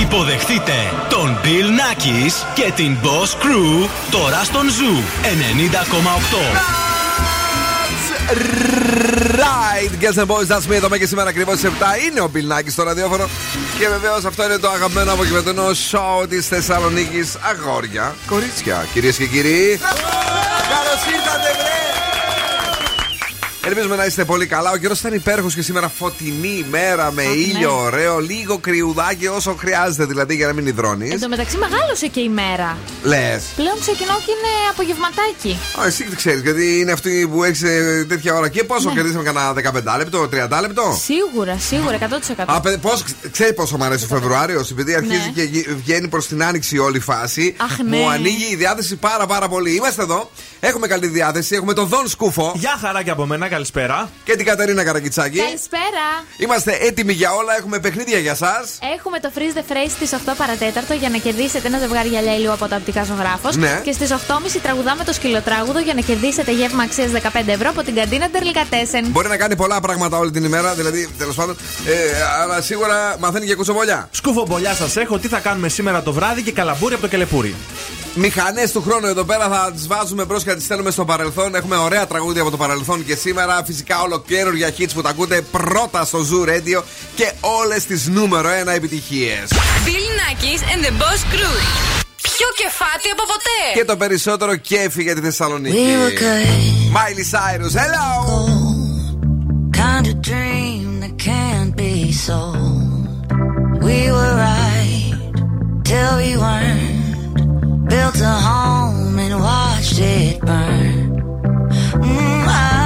Υποδεχτείτε τον Bill Nackis και την Boss Crew τώρα στον Zoo 90,8. Right, Girls and Boys, that's me. Εδώ και σήμερα ακριβώς 7 είναι ο Bill Nackis στο ραδιόφωνο. Και βεβαίως αυτό είναι το αγαπημένο απογευματινό σοου της Θεσσαλονίκης. Αγόρια, κορίτσια, κυρίες και κύριοι. Καλώς ήρθατε, βρε! Ελπίζουμε να είστε πολύ καλά. Ο καιρός ήταν υπέροχος και σήμερα φωτεινή ημέρα με ήλιο ναι. ωραίο. Λίγο κρυουδάκι όσο χρειάζεται δηλαδή για να μην υδρώνεις. Εν τω μεταξύ μεγάλωσε και η μέρα. Λες. Πλέον ξεκινάω και είναι απογευματάκι. Α, εσύ τι ξέρεις, γιατί είναι αυτή που έχεις ε, τέτοια ώρα. Και πόσο ναι. κερδίσαμε κανένα 15 λεπτό, 30 λεπτό. Σίγουρα, σίγουρα, 100%. Α, πώς, ξέρει πόσο μου αρέσει ο Φεβρουάριος, επειδή αρχίζει ναι. και βγαίνει προς την άνοιξη όλη η φάση. Αχ, ναι. Μου ανοίγει η διάθεση πάρα πάρα πολύ. Είμαστε εδώ, έχουμε καλή διάθεση, έχουμε τον Δον Σκούφο. Γεια χαρά και από μένα, καλησπέρα. Και την Κατερίνα Καρακιτσάκη. Καλησπέρα. Είμαστε έτοιμοι για όλα, έχουμε παιχνίδια για εσά. Έχουμε το Freeze the Phrase στις 8 παρατέταρτο για να κερδίσετε ένα ζευγάρι γυαλιά ηλίου από το Απτικά Ζωγράφος. Ναι. Και στις 8.30 τραγουδάμε το σκυλοτράγουδο για να κερδίσετε γεύμα αξίας 15 ευρώ από την καντίνα Ντερλικατέσεν. Μπορεί να κάνει πολλά πράγματα όλη την ημέρα, δηλαδή τέλος πάντων. Ε, αλλά σίγουρα μαθαίνει και κουτσομπολιά. Σκουφομπολιά σας έχω, τι θα κάνουμε σήμερα το βράδυ και καλαμπούρι από το κελεπούρι. Μηχανές του χρόνου εδώ πέρα θα τις βάζουμε μπρος και τις στέλνουμε στο παρελθόν. Έχουμε ωραία τραγούδια από το παρελθόν και σήμερα. Φυσικά ολοκαίνουρια hits που τα ακούτε πρώτα στο Zoo Radio και όλες τις νούμερο 1 επιτυχίες. Bill Nackis and the Boss Crew. Πιο κεφάτι από ποτέ. Και το περισσότερο κέφι για τη Θεσσαλονίκη. Miley Cyrus, hello! Kind of dream that can't be sold. We were right till we weren't. Built a home and watched it burn. Mm, I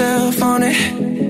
yourself on it.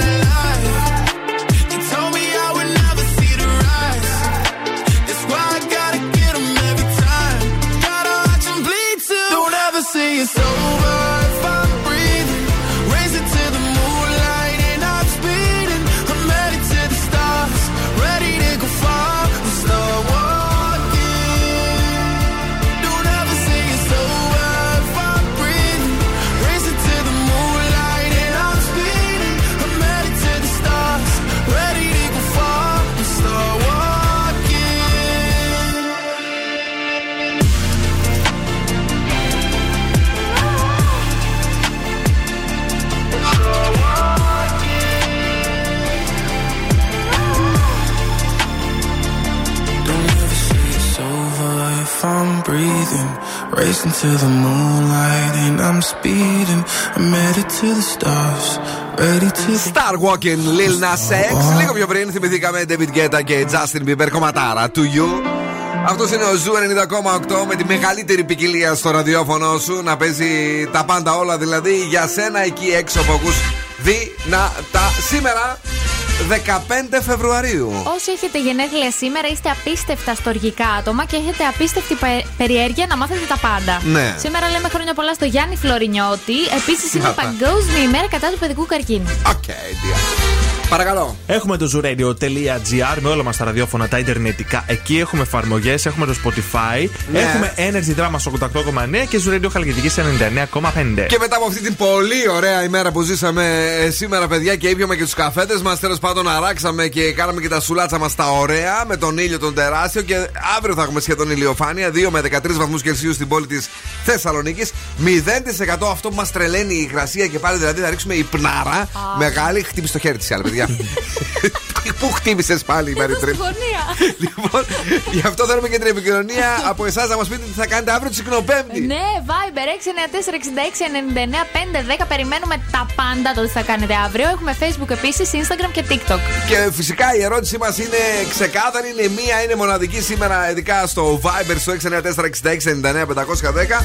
Racing to the moonlight and I'm speeding. I'm headed to the stars, ready to. Star Walking Lil Nas X. Λίγο πιο πριν θυμηθήκαμε David Guetta και Justin Bieber κομματάρα. To you. Αυτός είναι ο Zoo 90,8 με τη μεγαλύτερη ποικιλία στο ραδιόφωνο σου. Να παίζει τα πάντα όλα δηλαδή για σένα εκεί έξω που ακούς δυνατά. Σήμερα 15 Φεβρουαρίου. Όσοι έχετε γενέθλια σήμερα, είστε απίστευτα στοργικά άτομα και έχετε απίστευτη πε- περιέργεια να μάθετε τα πάντα. Ναι. Σήμερα λέμε χρόνια πολλά στο Γιάννη Φλωρινιώτη. Επίσης είναι Να τα. Παγκόσμια ημέρα κατά του παιδικού καρκίνου. Οκ, dear. Παρακαλώ. Έχουμε το zooradio.gr με όλα μας τα ραδιόφωνα, τα ιντερνετικά. Εκεί έχουμε εφαρμογές, έχουμε το Spotify, Ναι. έχουμε Energy Drama στο 88,9 και Zoo Radio Χαλκιδική σε 99,5. Και μετά από αυτή την πολύ ωραία ημέρα που ζήσαμε ε, σήμερα, παιδιά, και ήπιαμε και τους καφέτες μας, τέλος πάντων αράξαμε και κάναμε και τα σουλάτσα μας τα ωραία με τον ήλιο τον τεράστιο. Και αύριο θα έχουμε σχεδόν ηλιοφάνεια, 2 με 13 βαθμούς Κελσίου στην πόλη της Θεσσαλονίκης. 0% αυτό που μας τρελαίνει η υγρασία και πάλι δηλαδή θα ρίξουμε υπνάρα μεγάλη. Χτύπησε το χέρι της άλλη, παιδιά. 哈哈哈哈哈。Πού χτύπησες πάλι η Μαριτρίν. Γωνία. λοιπόν, γι' αυτό θέλουμε και την επικοινωνία από εσάς να μας πείτε τι θα κάνετε αύριο τη Συκνοπέμπτη. Ναι, Viber 694-66-99-510. Περιμένουμε τα πάντα το τι θα κάνετε αύριο. Έχουμε Facebook επίσης, Instagram και TikTok. Και φυσικά η ερώτησή μας είναι ξεκάθαρη, είναι μία, είναι μοναδική σήμερα, ειδικά στο Viber στο 694-6699-510.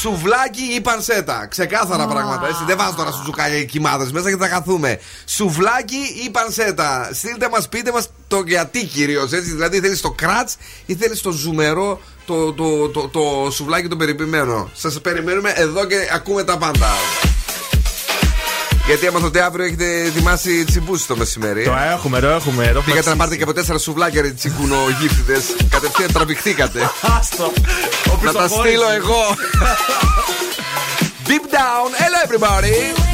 Σουβλάκι ή πανσέτα. Ξεκάθαρα πράγματα. Έτσι. Δεν βάζω τώρα σου ζουκάλια κοιμάδες μέσα και θα καθούμε. Σουβλάκι ή πανσέτα. Στείλτε μας, πείτε μας το γιατί κυρίως. Δηλαδή θέλεις το κράτς ή θέλεις το ζουμερό, το, το, το, το, σουβλάκι το περιποιημένο. Σας περιμένουμε εδώ και ακούμε τα πάντα. Γιατί έμαθα ότι αύριο έχετε ετοιμάσει τσιμπούσει το μεσημέρι. Το έχουμε, το έχουμε. Το έχουμε Πήγατε να πάρετε ψήσει. και από τέσσερα σουβλάκια ρε τσικούνο γύφτιδε. Κατευθείαν τραβηχτήκατε. Άστο. Ο να τα πιστοχώρης. στείλω εγώ. Deep down, hello everybody.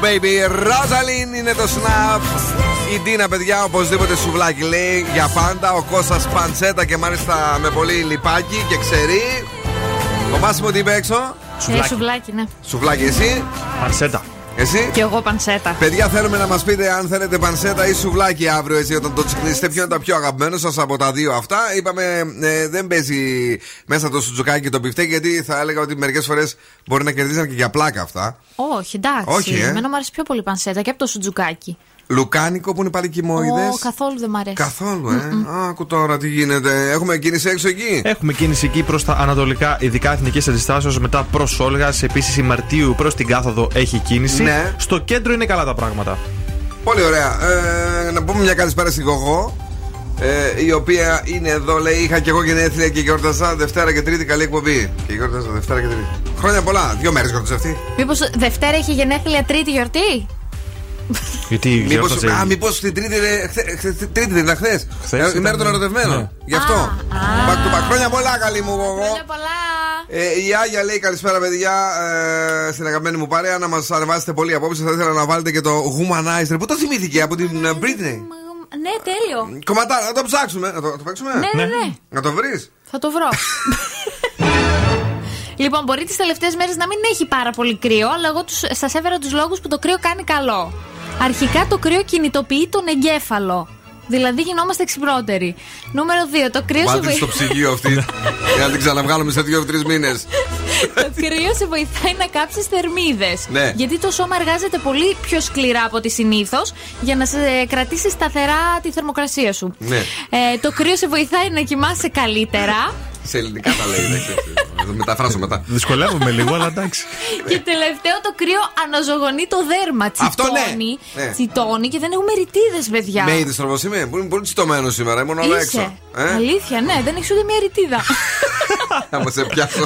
stay. Oh baby, Ρόζαλιν είναι το snap. Η Ντίνα, παιδιά, οπωσδήποτε σουβλάκι λέει για πάντα. Ο Κώστας παντσέτα και μάλιστα με πολύ λιπάκι και ξερί. Ο Μάσιμο τι είπε έξω; Ε, σουβλάκι, ναι. Σουβλάκι, εσύ; Πανσέτα. Εσύ; Και εγώ πανσέτα. Παιδιά, θέλουμε να μας πείτε αν θέλετε πανσέτα ή σουβλάκι αύριο, έτσι, όταν το τσικνίσετε. Ποιο είναι το πιο αγαπημένο σας από τα δύο αυτά; Είπαμε, ε, δεν παίζει μέσα το σουτζουκάκι και το πιφτέκι, γιατί θα έλεγα ότι μερικές φορές μπορεί να κερδίζαν και για πλάκα αυτά. Όχι, εντάξει. Όχι, ε. Εμένα μου αρέσει πιο πολύ πανσέτα και από το σουτζουκάκι. Λουκάνικο που είναι πάλι κοιμόιδε. Ω, καθόλου δεν μ' αρέσει. Καθόλου, ε. Άκου τώρα τι γίνεται. Έχουμε κίνηση έξω εκεί; Έχουμε κίνηση εκεί προς τα ανατολικά, ειδικά εθνική αντιστάσεω μετά προς Όλγας. Επίσης η Μαρτίου προς την κάθοδο έχει κίνηση. Ναι. Στο κέντρο είναι καλά τα πράγματα. Πολύ ωραία. Ε, να πούμε μια καλησπέρα στην Γογό. Ε, η οποία είναι εδώ, λέει: Είχα και εγώ γενέθλια και γιόρταζα Δευτέρα και Τρίτη. Καλή εκπομπή. Και γιόρταζα Δευτέρα και Τρίτη. Χρόνια πολλά. Δύο μέρες γιόρταζα αυτή. Μήπως Δευτέρα είχε γενέθλια Τρίτη γιορτή; Γιατί Μήπως, γιόρταζε- α, μήπως την Τρίτη, είναι- χθε- χθε- τρίτη δεν ήταν χθες. Χθες η ήταν, μέρα των ναι. ερωτευμένων. Ναι. Γι' αυτό. Back to back. Χρόνια πολλά, καλή μου Γογό. Χρόνια πολλά. Ε, η Άγια λέει καλησπέρα, παιδιά, ε, στην αγαπημένη μου παρέα. Να μας ανεβάσετε πολύ απόψε. Θα ήθελα να βάλετε και το Humanizer. Πού το θυμήθηκε από την ε, Britney. Ναι, τέλειο. Κομματάρα, να το ψάξουμε. Να το, να το παίξουμε; Ναι, ναι, ναι. Να το βρεις; Θα το βρω. λοιπόν, μπορεί τις τελευταίες μέρες να μην έχει πάρα πολύ κρύο, αλλά εγώ σας έφερα τους λόγους που το κρύο κάνει καλό. Αρχικά το κρύο κινητοποιεί τον εγκέφαλο. Δηλαδή γινόμαστε ξυπνότεροι. Νούμερο 2. Το κρύο σε Βάλτε στο βοηθάει. ψυγείο αυτή. Για να την ξαναβγάλουμε σε δύο-τρει μήνες. Το κρύο σε βοηθάει να κάψεις θερμίδες. Ναι. Γιατί το σώμα εργάζεται πολύ πιο σκληρά από ό,τι συνήθως για να σε κρατήσει σταθερά τη θερμοκρασία σου. Ναι. Ε, το κρύο σε βοηθάει να κοιμάσαι καλύτερα. Σε ελληνικά τα λέει. δεν ξέρω. Θα το μεταφράσω μετά. Δυσκολεύομαι λίγο, αλλά εντάξει. Και τελευταίο το κρύο αναζωογονεί το δέρμα. Αυτό ναι. Τσιτώνει, Ναι. τσιτώνει και δεν έχουμε ρητίδες, παιδιά. Με είδες τρόπο είμαι. Που είναι πολύ τσιτωμένος σήμερα. Ήμουν όλα έξω. Είσαι. Ε; Αλήθεια, ναι, δεν έχεις ούτε μια ρητίδα. Θα μας σε πιάσω.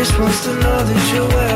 Just wants to know that you're well.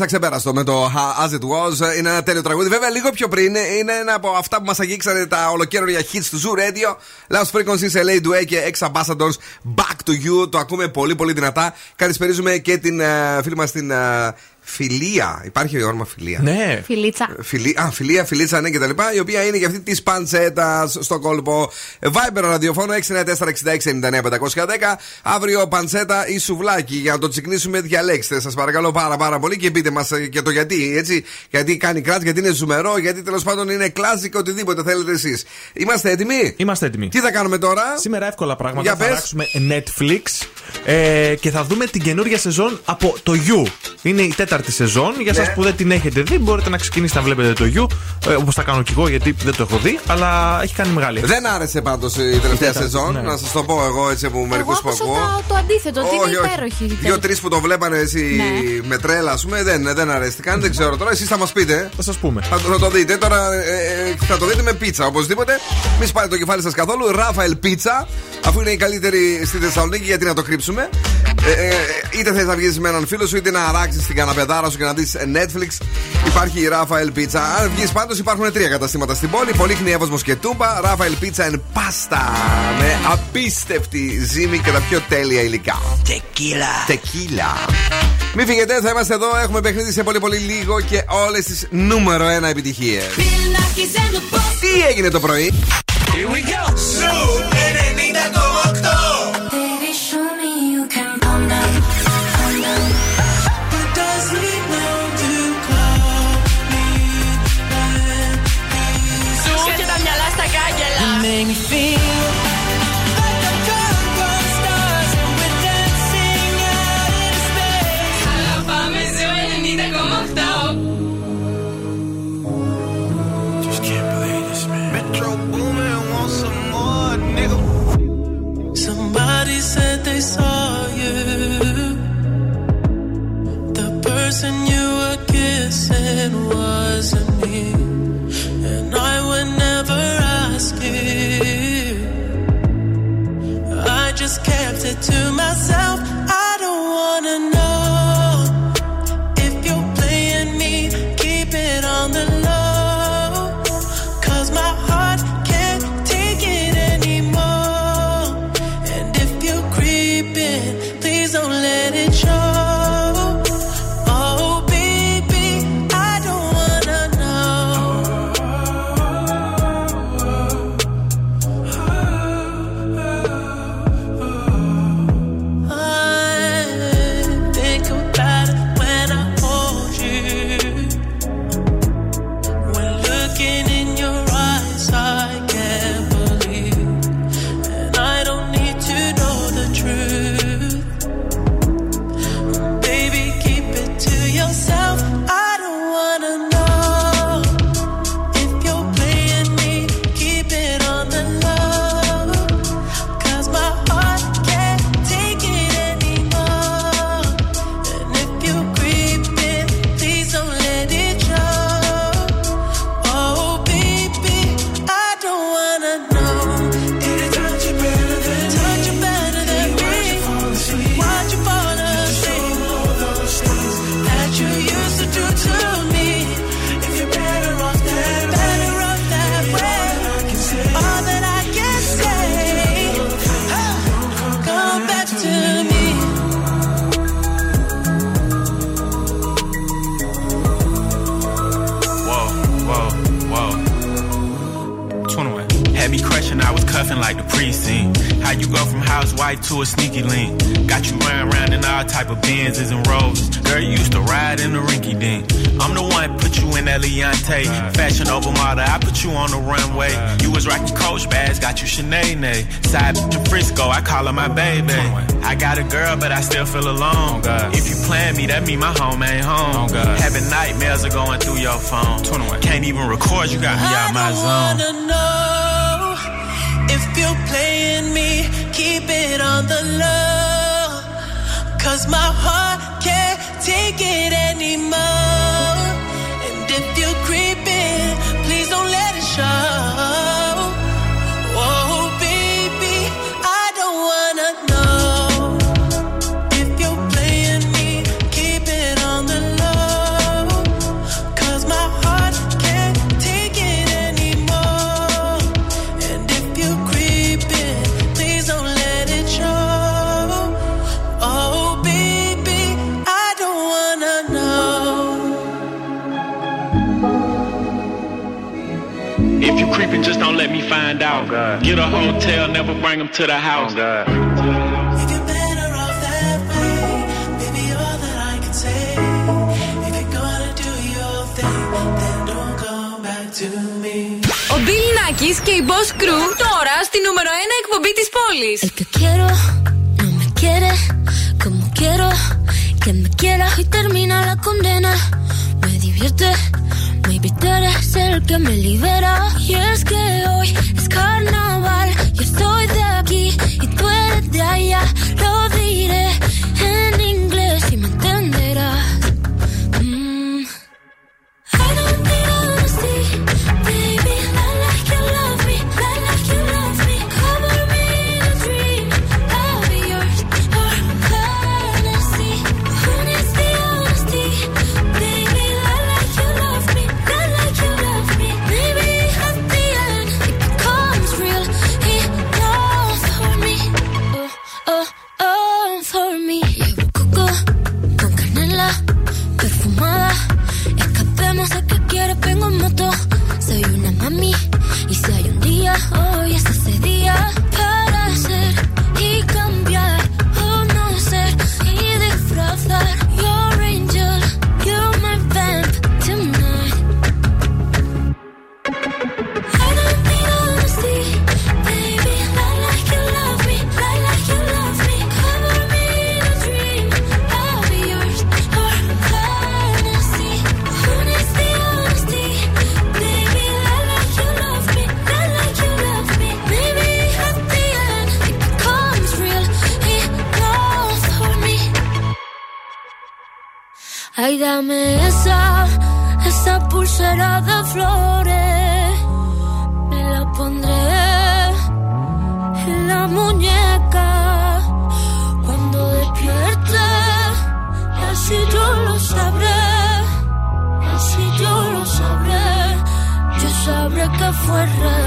Harry Styles, αξεπέραστο με το As It Was. Είναι ένα τέλειο τραγούδι. Βέβαια, λίγο πιο πριν είναι ένα από αυτά που μας αγγίξανε τα ολοκαίρια hits του Zoo Radio. Lost Frequencies, LA Duet και Ex Ambassadors Back to You. Το ακούμε πολύ πολύ δυνατά. Καλησπέριζουμε και την ε, φίλη μας την ε, Φιλία. Υπάρχει όνομα Φιλία. Ναι. Φιλίτσα. Φιλί, α, φιλία, φιλίτσα, ναι, και τα λοιπά. Η οποία είναι και αυτή της παντσέτας στο κόλπο. Viber ραδιοφόνο 694-6699-510. Αύριο παντσέτα ή σουβλάκι για να το τσικνίσουμε. Διαλέξτε, σας παρακαλώ πάρα πάρα πολύ και πείτε μας και το γιατί. Έτσι, γιατί κάνει κράτς, γιατί είναι ζουμερό, γιατί τέλος πάντων είναι κλάσικο, οτιδήποτε θέλετε εσείς. Είμαστε έτοιμοι; Είμαστε έτοιμοι. Τι θα κάνουμε τώρα; Σήμερα εύκολα πράγματα. Για θα πες. αλλάξουμε Netflix ε, και θα δούμε την καινούργια σεζόν από το You. Είναι η τέταρτη σεζόν. Για Ναι. εσά που δεν την έχετε δει, μπορείτε να ξεκινήσετε να βλέπετε το You. Ε, Όπως θα κάνω κι εγώ, γιατί δεν το έχω δει, αλλά έχει κάνει μεγάλη. Δεν άρεσε πάντως η τελευταία τέταρτη, σεζόν. ναι. Να σας το πω εγώ έτσι από μερικούς Εγώ που άκουσα ακούω. το, το αντίθετο, ότι είναι υπέροχη. η Δύο-τρεις που το βλέπανε εσύ Ναι. με τρέλα, ας πούμε, δεν, δεν αρέστηκαν. Δεν ξέρω τώρα. Εσείς θα μας πείτε. Θα σας πούμε. Θα, το- θα το δείτε. Τώρα ε, ε, θα το δείτε με πίτσα οπωσδήποτε. Μη σπάτε το κεφάλι σας καθόλου. Ράφαελ Πίτσα. Αφού είναι η καλύτερη στη Θεσσαλονίκη, γιατί να το κρύψουμε. Ε, ε, είτε θες να βγεις με έναν φίλο σου, είτε να αράξεις την κατάρα σου και να δεις Netflix. Υπάρχει η Rafael Pizza. Αν βγεις πάντως, υπάρχουν τρία καταστήματα στην πόλη. Πολύχνη Εύωσμος και Τούμπα. Rafael Pizza and Pasta. Με απίστευτη ζύμη και τα πιο τέλεια υλικά. Τεκίλα. Τεκίλα. Μην φύγετε, θα είμαστε εδώ. Έχουμε παιχνίδι σε πολύ πολύ λίγο και όλες τις νούμερο 1 επιτυχίες. Τι έγινε το πρωί; Here we find out. Oh Get a hotel, never bring them to the house. Oh Ο Μπιλ και η Boss Crew τώρα στη νούμερο 1 εκπομπή της πόλης. El que quiero, no me quiere, como quiero, que me quiera y termina la condena. Me divierte. tú eres el que me libera. Y es que hoy es carnaval, yo soy de aquí y tú eres de allá, lo diré. será de flores, me la pondré en la muñeca. Cuando despierte, así yo lo sabré, así yo lo sabré, yo sabré que fue real.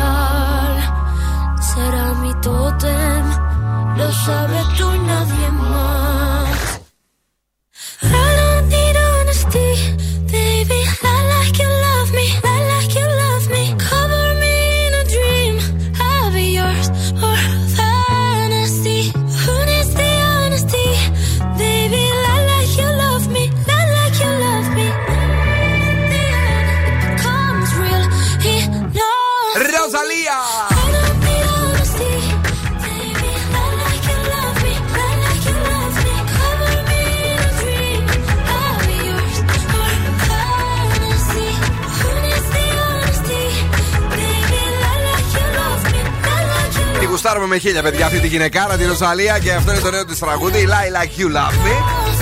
χίλια, παιδιά, αυτή τη γυναικάρα, τη Ροζαλία και αυτό είναι το νέο της τραγούδι. Η Lie Like You Love Me.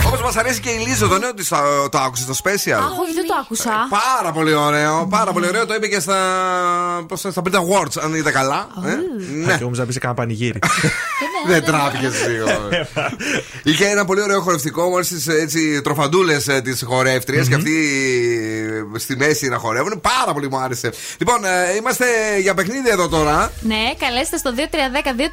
Όπως μας αρέσει και η Λίζα το νέο της το άκουσες στο special; Αχ, όχι, δεν το άκουσα. Ε, πάρα πολύ ωραίο, πάρα πολύ ωραίο. Το είπε και στα. Πώς στα Brit Awards, αν είδα καλά. Ε, ναι, και όμω να πεις κανένα πανηγύρι. Δεν ναι. τράπηκε σίγουρα. Ε, Είχε ένα πολύ ωραίο χορευτικό με όλε τι τροφαντούλες τη χορεύτρια και αυτοί στη μέση να χορεύουν. Πάρα πολύ μου άρεσε. Λοιπόν, είμαστε για παιχνίδι εδώ τώρα. Ναι, καλέστε στο 2310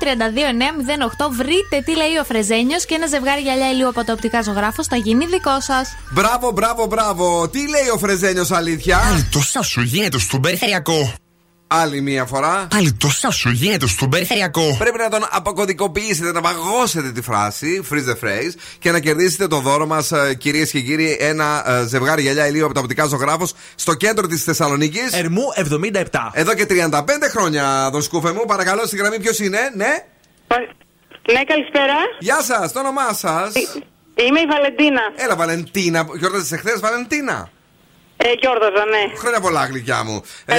2-32-908. Βρείτε τι λέει ο Φρεζένιος και ένα ζευγάρι γυαλιά ηλίου από τα οπτικά ζωγράφο θα γίνει δικό σας. Μπράβο, μπράβο, μπράβο. Τι λέει ο Φρεζένιος, αλήθεια; Αν το σα σου στον περιφερειακό. Άλλη μία φορά. Πάλι τόσα σου γίνεται στον περιφερειακό. Πρέπει να τον αποκωδικοποιήσετε, να παγώσετε τη φράση, freeze the phrase, και να κερδίσετε το δώρο μας, κυρίες και κύριοι, ένα ε, ζευγάρι γυαλιά ηλίου από τα οπτικά ζωγράφος στο κέντρο της Θεσσαλονίκης. Ερμού 77. Εδώ και 35 χρόνια, τον σκούφε μου. Παρακαλώ, στη γραμμή ποιος είναι, ναι. Ναι, καλησπέρα. Γεια σας, το όνομά σας; Είμαι η Βαλεντίνα. Έλα, Βαλεντίνα. Γιόρταζες εχθές, Βαλεντίνα. Ε, γιόρταζα, ναι. Χρόνια πολλά, γλυκιά μου. Ε,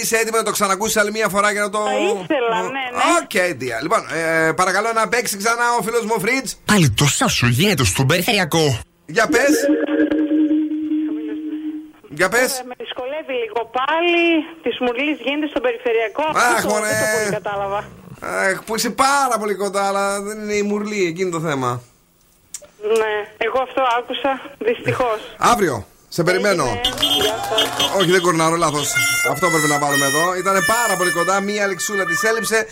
είσαι έτοιμη να το ξανακούσεις άλλη μία φορά για να το. Θα ήθελα, ναι, ναι. OK, dear. Λοιπόν, ε, παρακαλώ να παίξει ξανά ο φίλος μου ο Φρίτζ. Πάλι τόσα σου γίνεται στον περιφερειακό. Για πες. Για πες. Με δυσκολεύει λίγο πάλι. Της μουρλής γίνεται στον περιφερειακό. Αχ, Αυτό το- μωρέ. δεν το πολύ κατάλαβα. Αχ, που είσαι πάρα πολύ κοντά, αλλά δεν είναι η μουρλή, εκείνη το θέμα. Ναι, εγώ αυτό άκουσα. Δυστυχώς. Αύριο, σε περιμένω. Όχι, δεν κορνάρω, λάθος. Αυτό πρέπει να πάρουμε εδώ. Ήταν πάρα πολύ κοντά. Μία λεξούλα της έλειψε.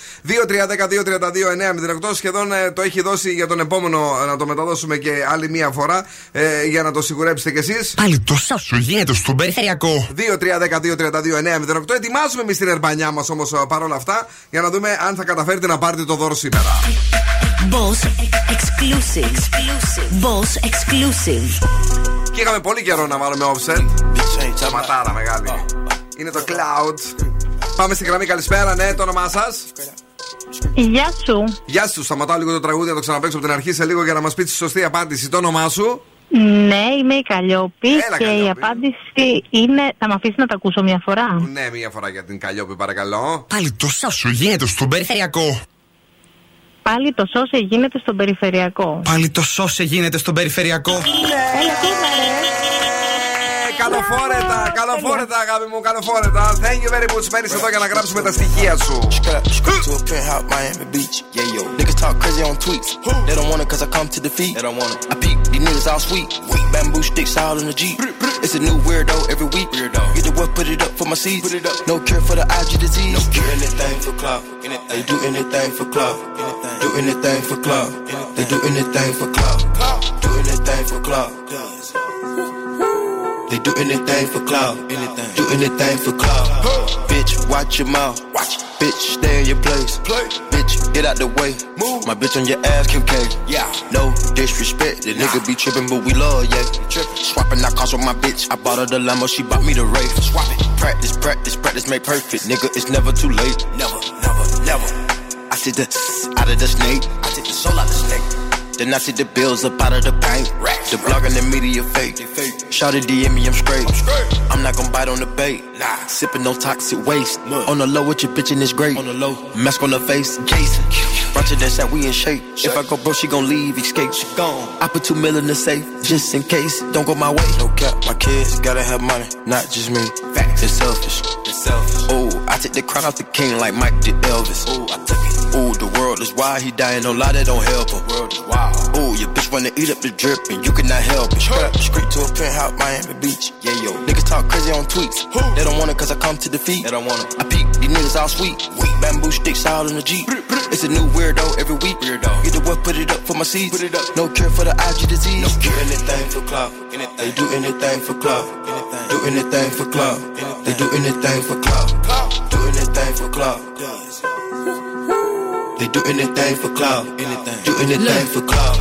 2-3-10-2-32-9-08. Σχεδόν ε, το έχει δώσει για τον επόμενο ε, να το μεταδώσουμε και άλλη μία φορά ε, για να το σιγουρέψετε κι εσείς. Πάλι τόσα σου γίνεται στον περιφερειακό. 2-3-10-2-32-9-08. Ετοιμάζουμε εμείς την ερμπανιά μας όμως παρόλα αυτά για να δούμε αν θα καταφέρετε να πάρετε το δώρο σήμερα. Boss exclusive. Boss exclusive. Και είχαμε πολύ καιρό να βάλουμε offset. Ματάρα μεγάλη. Είναι το cloud. Πάμε στη γραμμή, καλησπέρα, ναι, το όνομά σας; Γεια σου. Γεια σου, σταματάω λίγο το τραγούδι να το ξαναπέξω από την αρχή σε λίγο για να μας πεις τη σωστή απάντηση. Το όνομά σου; Ναι, είμαι η Καλλιόπη Έλα, και Καλλιόπη. η απάντηση είναι. Θα με αφήσεις να τα ακούσω μια φορά; Ναι, μία φορά για την Καλλιόπη, παρακαλώ. Πάλι τόσα σου γίνεται στον περιφερειακό. Πάλι το σώσε γίνεται στον περιφερειακό. Πάλι το σώσε γίνεται στον περιφερειακό. Έλα, κοίτα, ρε. Ε, Καλοφόρετα, καλοφόρετα, αγάπη μου, καλοφόρετα. Thank you very much. Μένει εδώ για να γράψουμε τα στοιχεία σου. Strap, straight to a penthouse, Miami Beach. Yeah, yo. Niggas talk crazy on tweets. They don't want it cause I come to defeat. They don't want it. I peek, these niggas all sweet. Bamboo sticks all in the Jeep. It's a new weirdo every week. Weirdo. Get the what, put it up for my seeds. Put it up. No cure for the IG disease. No cure. Anything for clout. They do anything for clout. Do anything for clout. They do anything for clout. Do anything for clout. They do anything for clout. Anything. Do anything for clout. Bitch, watch your mouth. Watch. Bitch, stay in your place. Play. Bitch, get out the way. Move. My bitch on your ass, Kim K. Yeah. No disrespect. The nigga be tripping, but we love, yeah. Swapping out cars with my bitch. I bought her the limo, she bought me the Wraith. Swap it. Practice, practice, practice, make perfect. Nigga, it's never too late. Never, never, never. I see the out of the snake. I take the soul out of the snake. Then I see the bills up out of the bank. The blog and the media fake. Shout it DM me, I'm straight. I'm not gonna bite on the bait. Nah. Sipping no toxic waste. On the low with your bitch and it's great. On the low. Mask on the face. Jason. Roger that shot, we in shape. If I go bro, she gon' leave, escape. She gone. I put two mil in the safe. Just in case. Don't go my way. No cap. My kids gotta have money. Not just me. Facts. It's selfish. It's selfish. Oh, I take the crown off the king like Mike did Elvis. Oh, I took it. Ooh, the world is wild, he dying, no lie, that don't help him. World is wild. Ooh, your bitch wanna eat up the drip and you cannot help it. Strap, straight to a penthouse, Miami Beach. Yeah, yo. Niggas talk crazy on tweets. They don't want it cause I come to defeat. They don't want it. I peek, these niggas all sweet. Weak. Bamboo sticks all in the Jeep. It's a new weirdo every week. Weirdo. Get the what, put it up for my seeds. Put it up. No cure for the IG disease. No cure. Anything for clout. They do anything for clout. Do anything for clout. They do anything for club. Do anything for clout. They do anything for clout. Anything. Do anything for clout.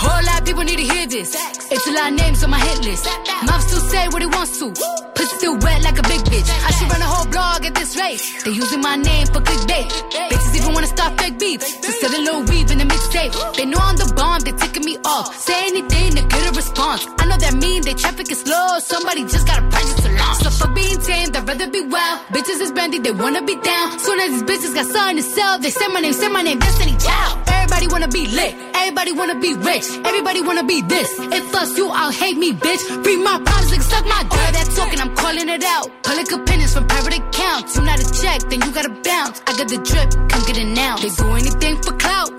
Whole lot people need to hear this. It's a lot of names on my hit list. Mouth still say what he wants to. Pussy still wet like a big bitch. I should run a whole blog at this rate. They using my name for clickbait. Bitches even wanna start fake beef. To sell a little weave in the mixtape. They know I'm the bomb, they ticking me off. Say anything to get a response. I know that mean they traffic is slow. Somebody just gotta purchase a launch. So for being tame, I'd rather be wild. Bitches is brandy, they wanna be down. Soon as these bitches got something to sell, they say my name, say my name, Destiny Child. Everybody wanna be lit. Everybody wanna be rich. Everybody wanna be this. If us you, I'll hate me, bitch. Bring my problems and suck my dick. That talking, I'm calling it out. Public opinions from private accounts. You not a check, then you gotta bounce. I got the drip, come get it now. They do anything for clout.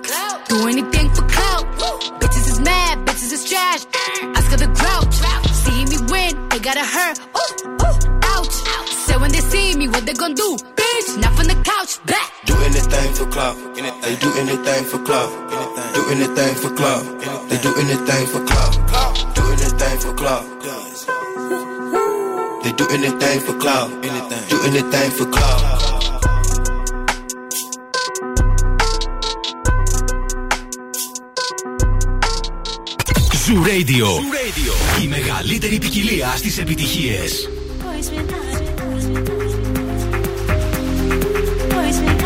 Do anything for clout. Bitches is mad, bitches is trash. Ask her the grouch. See me win, they gotta hurt. Ooh, me, what they gon' do? Bitch, not from the couch, back. Do anything for clout. They do anything for clout. Do anything for clout. They do anything for clout. Do anything for clout. They Do anything for clout. Anything. Do anything for clout. Ζου Radio. Η μεγαλύτερη ποικιλία στις επιτυχίες. always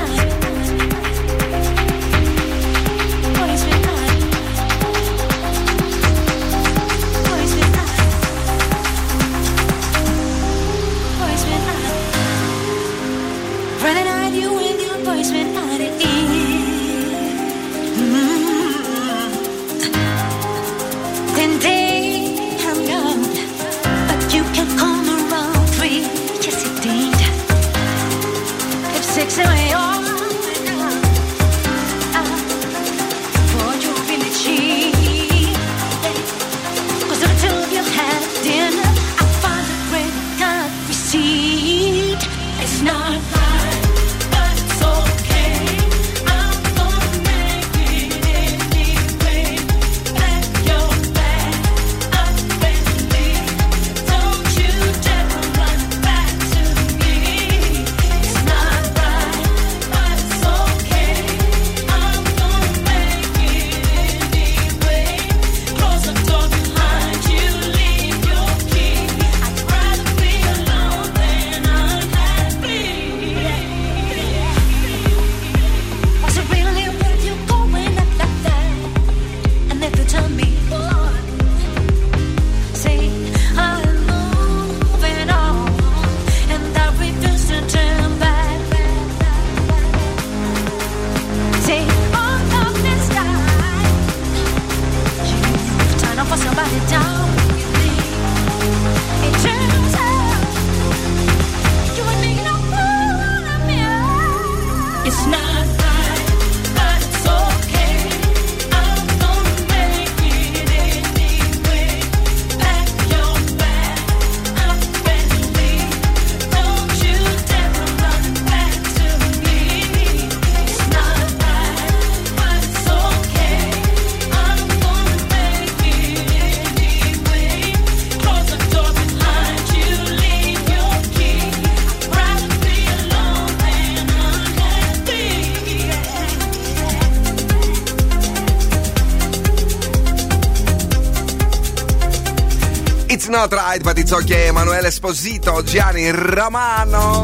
right, but it's okay. Emanuele Esposito, Gianni Romano.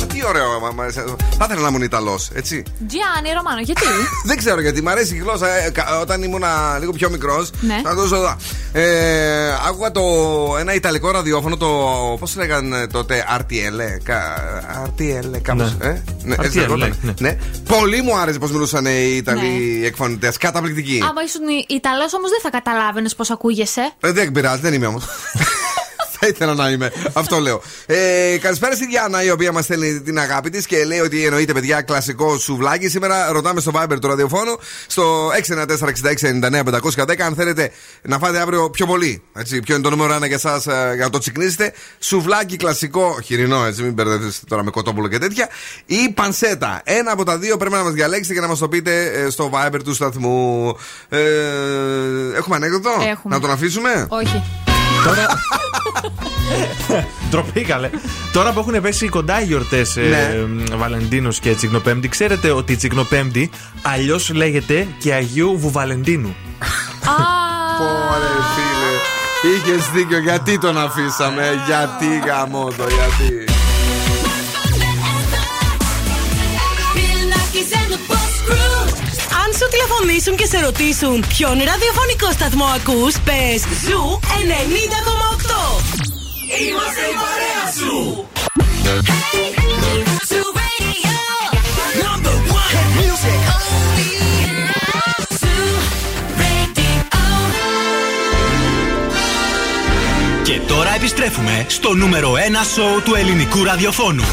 Μα Τι ωραίο. μα- μα- Θα ήθελα να ήμουν Ιταλό, έτσι. Τζιάνι, Ρωμάνο, γιατί. Δεν ξέρω γιατί, μου αρέσει η γλώσσα. Ε, κα- όταν ήμουν λίγο πιο μικρό, Ναι. θα το δω. Ε, άκουγα το, ένα ιταλικό ραδιόφωνο, το. Πώ λέγανε τότε, RTL. ε, κα- RTL, κάπω. Ναι. Ε; Ναι, έτσι RTL, λεγόταν. ναι, ναι. Πολύ μου άρεσε πώ μιλούσαν οι Ιταλοί Ναι. εκφωνητέ. Καταπληκτικοί. Άμα ήσουν Ιταλό, όμω δεν θα καταλάβαινε πώ ακούγεσαι. Ε, δεν πειράζει, δεν είμαι όμω. Θα ήθελα να είμαι. Αυτό λέω. Ε, καλησπέρα στη Διάννα, η οποία μας στέλνει την αγάπη της και λέει ότι εννοείται, παιδιά, κλασικό σουβλάκι. Σήμερα ρωτάμε στο Viber του ραδιοφώνου στο 694-6699-510 αν θέλετε να φάτε αύριο πιο πολύ. Έτσι, ποιο είναι το νούμερο ένα για εσά για να το τσικνίσετε. Σουβλάκι κλασικό, χοιρινό, έτσι, μην μπερδεύετε τώρα με κοτόπουλο και τέτοια. Ή πανσέτα. Ένα από τα δύο πρέπει να μας διαλέξετε και να μας το πείτε ε, στο Viber του σταθμού. Ε, έχουμε ανέκδοτο; Έχουμε. Να τον αφήσουμε; Όχι. Τώρα. Τροπή καλέ. Τώρα που έχουν πέσει κοντά οι γιορτές Ναι. Βαλεντίνος και Τσικνοπέμπτη, ξέρετε ότι η Τσικνοπέμπτη αλλιώς λέγεται και Αγίου Βουβαλεντίνου. Πόρε φίλε. Είχες δίκιο, γιατί τον αφήσαμε, γιατί γαμότο, γιατί; Τηλεφωνήσουν και σε ρωτήσουν ποιον ραδιοφωνικό σταθμό ακούς, πες Zoo 90,8. Είμαστε η παρέα σου. Και τώρα επιστρέφουμε στο νούμερο 1 σοου του ελληνικού ραδιοφώνου.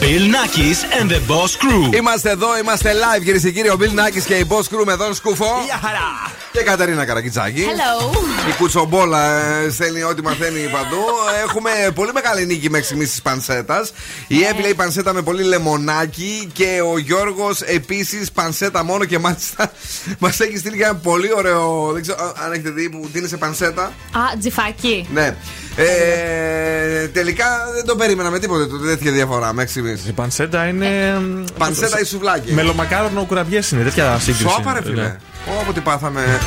Bill Nackis and the Boss Crew. Είμαστε εδώ, είμαστε live κυρίες και κύριοι. Ο Bill Nackis και η Boss Crew με τον Σκούφο. Γεια χαρά. Και Καταρίνα Καρακιτσάκη. Hello. Η κουτσομπόλα ε, στέλνει ό,τι μαθαίνει παντού. Έχουμε πολύ μεγάλη νίκη μέχρι στιγμής της πανσέτας. Η Εύη λέει πανσέτα με πολύ λεμονάκι. Και ο Γιώργος επίσης πανσέτα μόνο και μάλιστα μας έχει στείλει και ένα πολύ ωραίο. Δεν ξέρω αν έχετε δει που τι είναι σε πανσέτα. Α, τζιφάκι. Ναι. Ε, τελικά δεν το περίμεναμε τίποτε το τέτοια διαφορά μέχρι στιγμής. Η πανσέτα είναι. Ε, πανσέτα ή σουβλάκι. Μελομακάρονο κουραβιέ είναι τέτοια σύγκριση. Σόπα, ρε ε, φίλε. Ναι. Πάθαμε.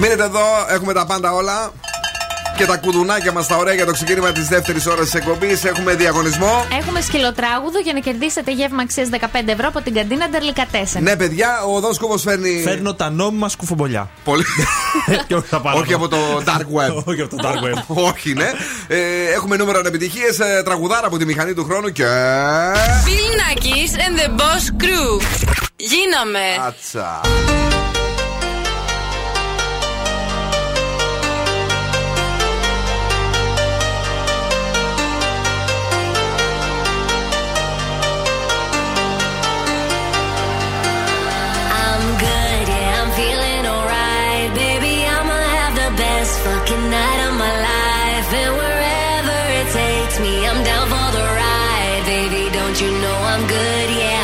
Μείνετε εδώ, έχουμε τα πάντα όλα και τα κουδουνάκια μας τα ωραία για το ξεκίνημα της δεύτερης ώρας της εκπομπής. Έχουμε διαγωνισμό. Έχουμε σκυλοτράγουδο για να κερδίσετε γεύμα αξίας 15 ευρώ από την καντίνα Ντερλικά 4. Ναι, παιδιά, ο δόσκοπο φέρνει. Φέρνω τα νόμιμα σκουφομπολιά. Πολύ. και όχι, όχι από το Dark Web. όχι από το Dark Web. όχι, ναι. Ε, έχουμε νούμερα ανεπιτυχίες, ε, τραγουδάρα από τη μηχανή του χρόνου και. Bill and Boss Crew. Γίναμε. wherever it takes me. I'm down for the ride, baby. Don't you know I'm good? Yeah.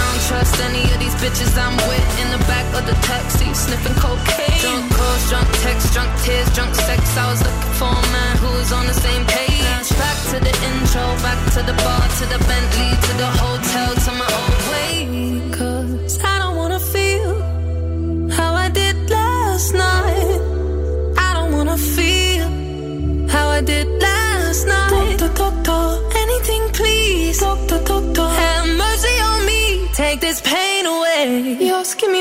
Trust any of these bitches I'm with in the back of the taxi, sniffing cocaine. Drunk calls, drunk texts, drunk tears, drunk sex. I was looking for a man who was on the same page. Back to the intro, back to the bar, to the Bentley, to the hotel, to my own way. Cause I don't wanna feel how I did last night. I don't wanna feel how I did last night. Doctor, doctor, anything please. Doctor, doctor, take this pain away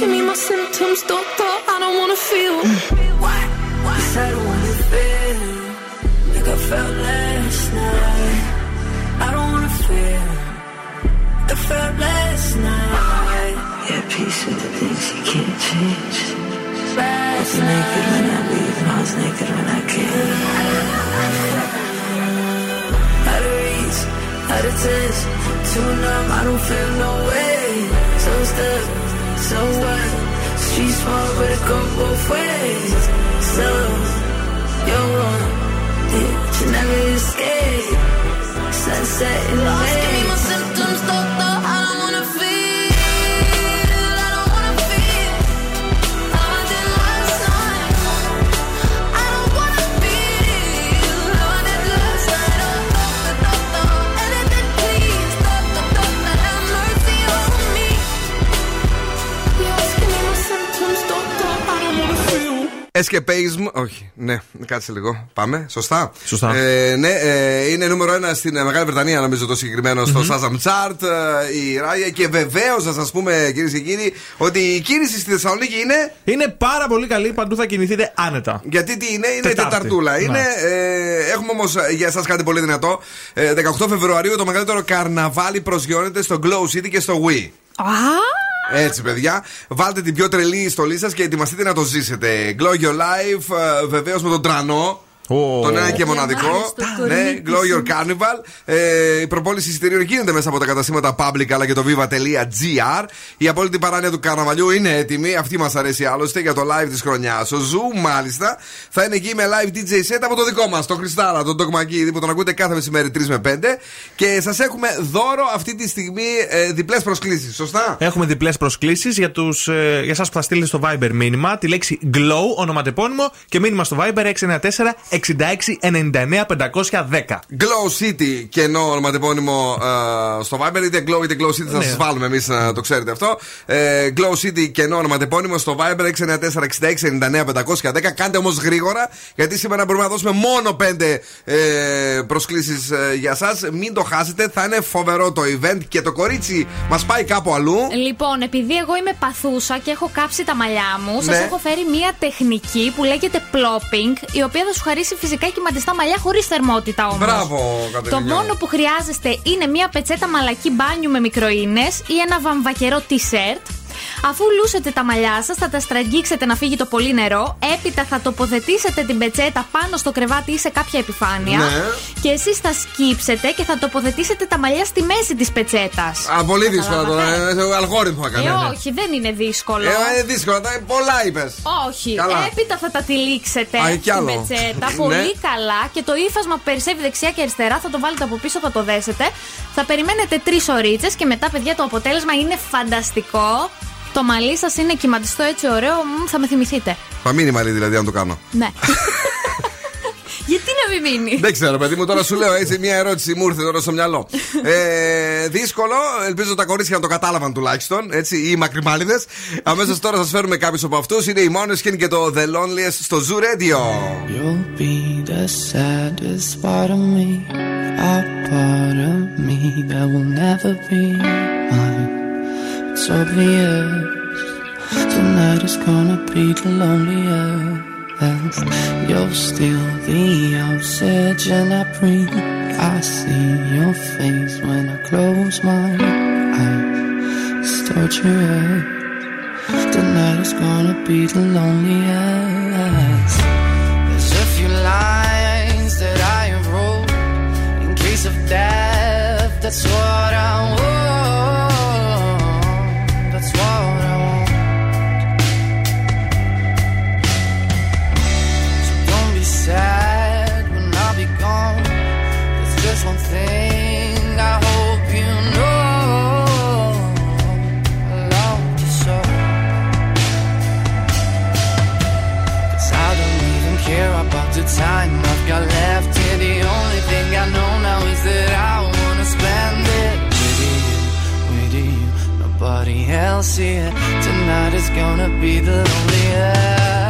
give me my symptoms, doctor. I don't wanna feel. What? Yes, I don't wanna feel like I felt last night. I don't wanna feel like I felt last night. Yeah, peace with the things you can't change. I was naked when I leave, and I was naked when I came. Out of reach, out of touch, too numb, I don't feel no way. So stuck, so what? Street smart, but it go both ways. So, you're wrong, yeah, you never escape. Sunset in the Lost, me my symptoms, doctor. I Escapism. Όχι, ναι, κάτσε λίγο. Πάμε, σωστά. Σωστά. Ε, ναι, ε, είναι νούμερο ένα στην ε, Μεγάλη Βρετανία, νομίζω το συγκεκριμένο στο Shazam Chart. ε, η Ράγια. Και βεβαίως να σας πούμε, κυρίες και κύριοι, ότι η κίνηση στη Θεσσαλονίκη είναι. Είναι πάρα πολύ καλή, παντού θα κινηθείτε άνετα. Γιατί τι είναι, είναι Τετάρτη. Τεταρτούλα. Ναι. Είναι, ε, έχουμε όμως για εσά κάτι πολύ δυνατό. Ε, 18 Φεβρουαρίου το μεγαλύτερο καρναβάλι προσγειώνεται στο Glow City και στο Wii. Έτσι, παιδιά. Βάλτε την πιο τρελή στολή σας και ετοιμαστείτε να το ζήσετε. Glow Your Life, βεβαίως με τον τρανό. Ω. Τον ένα και μοναδικό. Ευχάριστο Ναι, κορίτσι. Glow Your Carnival. Ε, η προπόληση εισιτηρίων γίνεται μέσα από τα καταστήματα public αλλά και το viva.gr. Η απόλυτη παράνοια του καρναβαλιού είναι έτοιμη. Αυτή μας αρέσει άλλωστε για το live της χρονιάς. Ο Zoo, μάλιστα, θα είναι εκεί με live DJ set από το δικό μας, τον Χριστάρα, τον Ντογμακίδη που τον ακούτε κάθε μεσημέρι 3 με 5. Και σας έχουμε δώρο αυτή τη στιγμή ε, διπλές προσκλήσεις, σωστά; Έχουμε διπλές προσκλήσεις για, τους, ε, για εσάς που θα στείλετε στο Viber μήνυμα τη λέξη Glow, ονοματεπώνυμο και μήνυμα στο Viber 694 66 99 510. Glow City κενό ονοματεπώνυμο ε, στο Viber, είτε Glow είτε Glow City θα Ναι. σας βάλουμε εμείς να το ξέρετε αυτό. Ε, Glow City κενό ονοματεπώνυμο στο Viber 694-6699-510. Κάντε όμως γρήγορα, γιατί σήμερα μπορούμε να δώσουμε μόνο 5 ε, προσκλήσεις για εσά. Μην το χάσετε, θα είναι φοβερό το event και το κορίτσι μας πάει κάπου αλλού. Λοιπόν, επειδή εγώ είμαι παθούσα και έχω κάψει τα μαλλιά μου, σας Ναι. έχω φέρει μία τεχνική που λέγεται plopping, η οποία θα σου χαρίσει φυσικά κυματιστά μαλλιά χωρίς θερμότητα όμως. Μπράβο, Το Κατερίνα. μόνο που χρειάζεστε είναι μία πετσέτα μαλακή μπάνιου με μικροίνες ή ένα βαμβακερό t-shirt. Αφού λούσετε τα μαλλιά σας, θα τα στραγγίξετε να φύγει το πολύ νερό. Έπειτα θα τοποθετήσετε την πετσέτα πάνω στο κρεβάτι ή σε κάποια επιφάνεια. Ναι. Και εσείς θα σκύψετε και θα τοποθετήσετε τα μαλλιά στη μέση της πετσέτας. Α, πολύ δύσκολα τώρα. Ε, αλγόριθμο Ε, έκανε. όχι, δεν είναι δύσκολο. Ε, είναι δύσκολο. τα- Πολλά είπες. Όχι. Καλά. Έπειτα θα τα τυλίξετε Α, κι στην άλλο. πετσέτα Ναι. πολύ καλά και το ύφασμα που περισσεύει δεξιά και αριστερά θα το βάλετε από πίσω, θα το δέσετε. Θα περιμένετε τρεις ωρίτσε και μετά, παιδιά, το αποτέλεσμα είναι φανταστικό. Το μαλλί σας είναι κυματιστό έτσι ωραίο, μμ, θα με θυμηθείτε. Θα μείνει μαλλί δηλαδή αν το κάνω. Ναι. Γιατί να μην μείνει; Δεν ξέρω, παιδί μου, τώρα σου λέω έτσι μια ερώτηση μου ήρθε τώρα στο μυαλό. Ε, δύσκολο, ελπίζω τα κορίτσια να το κατάλαβαν τουλάχιστον, έτσι, οι μακριμάλιδες. Αμέσως τώρα σας φέρουμε κάποιους από αυτούς. Είναι η Måneskin και το The Loneliest στο Zoo Radio. You'll be the saddest part of me, a part of me that will never be mine. It's obvious tonight is gonna be the loneliest. You're still the oxygen I breathe. I see your face when I close my eyes. It's torture. Tonight is gonna be the loneliest. There's a few lines that I have wrote in case of death. That's what I want. Nobody else here. Tonight is gonna be the loneliest.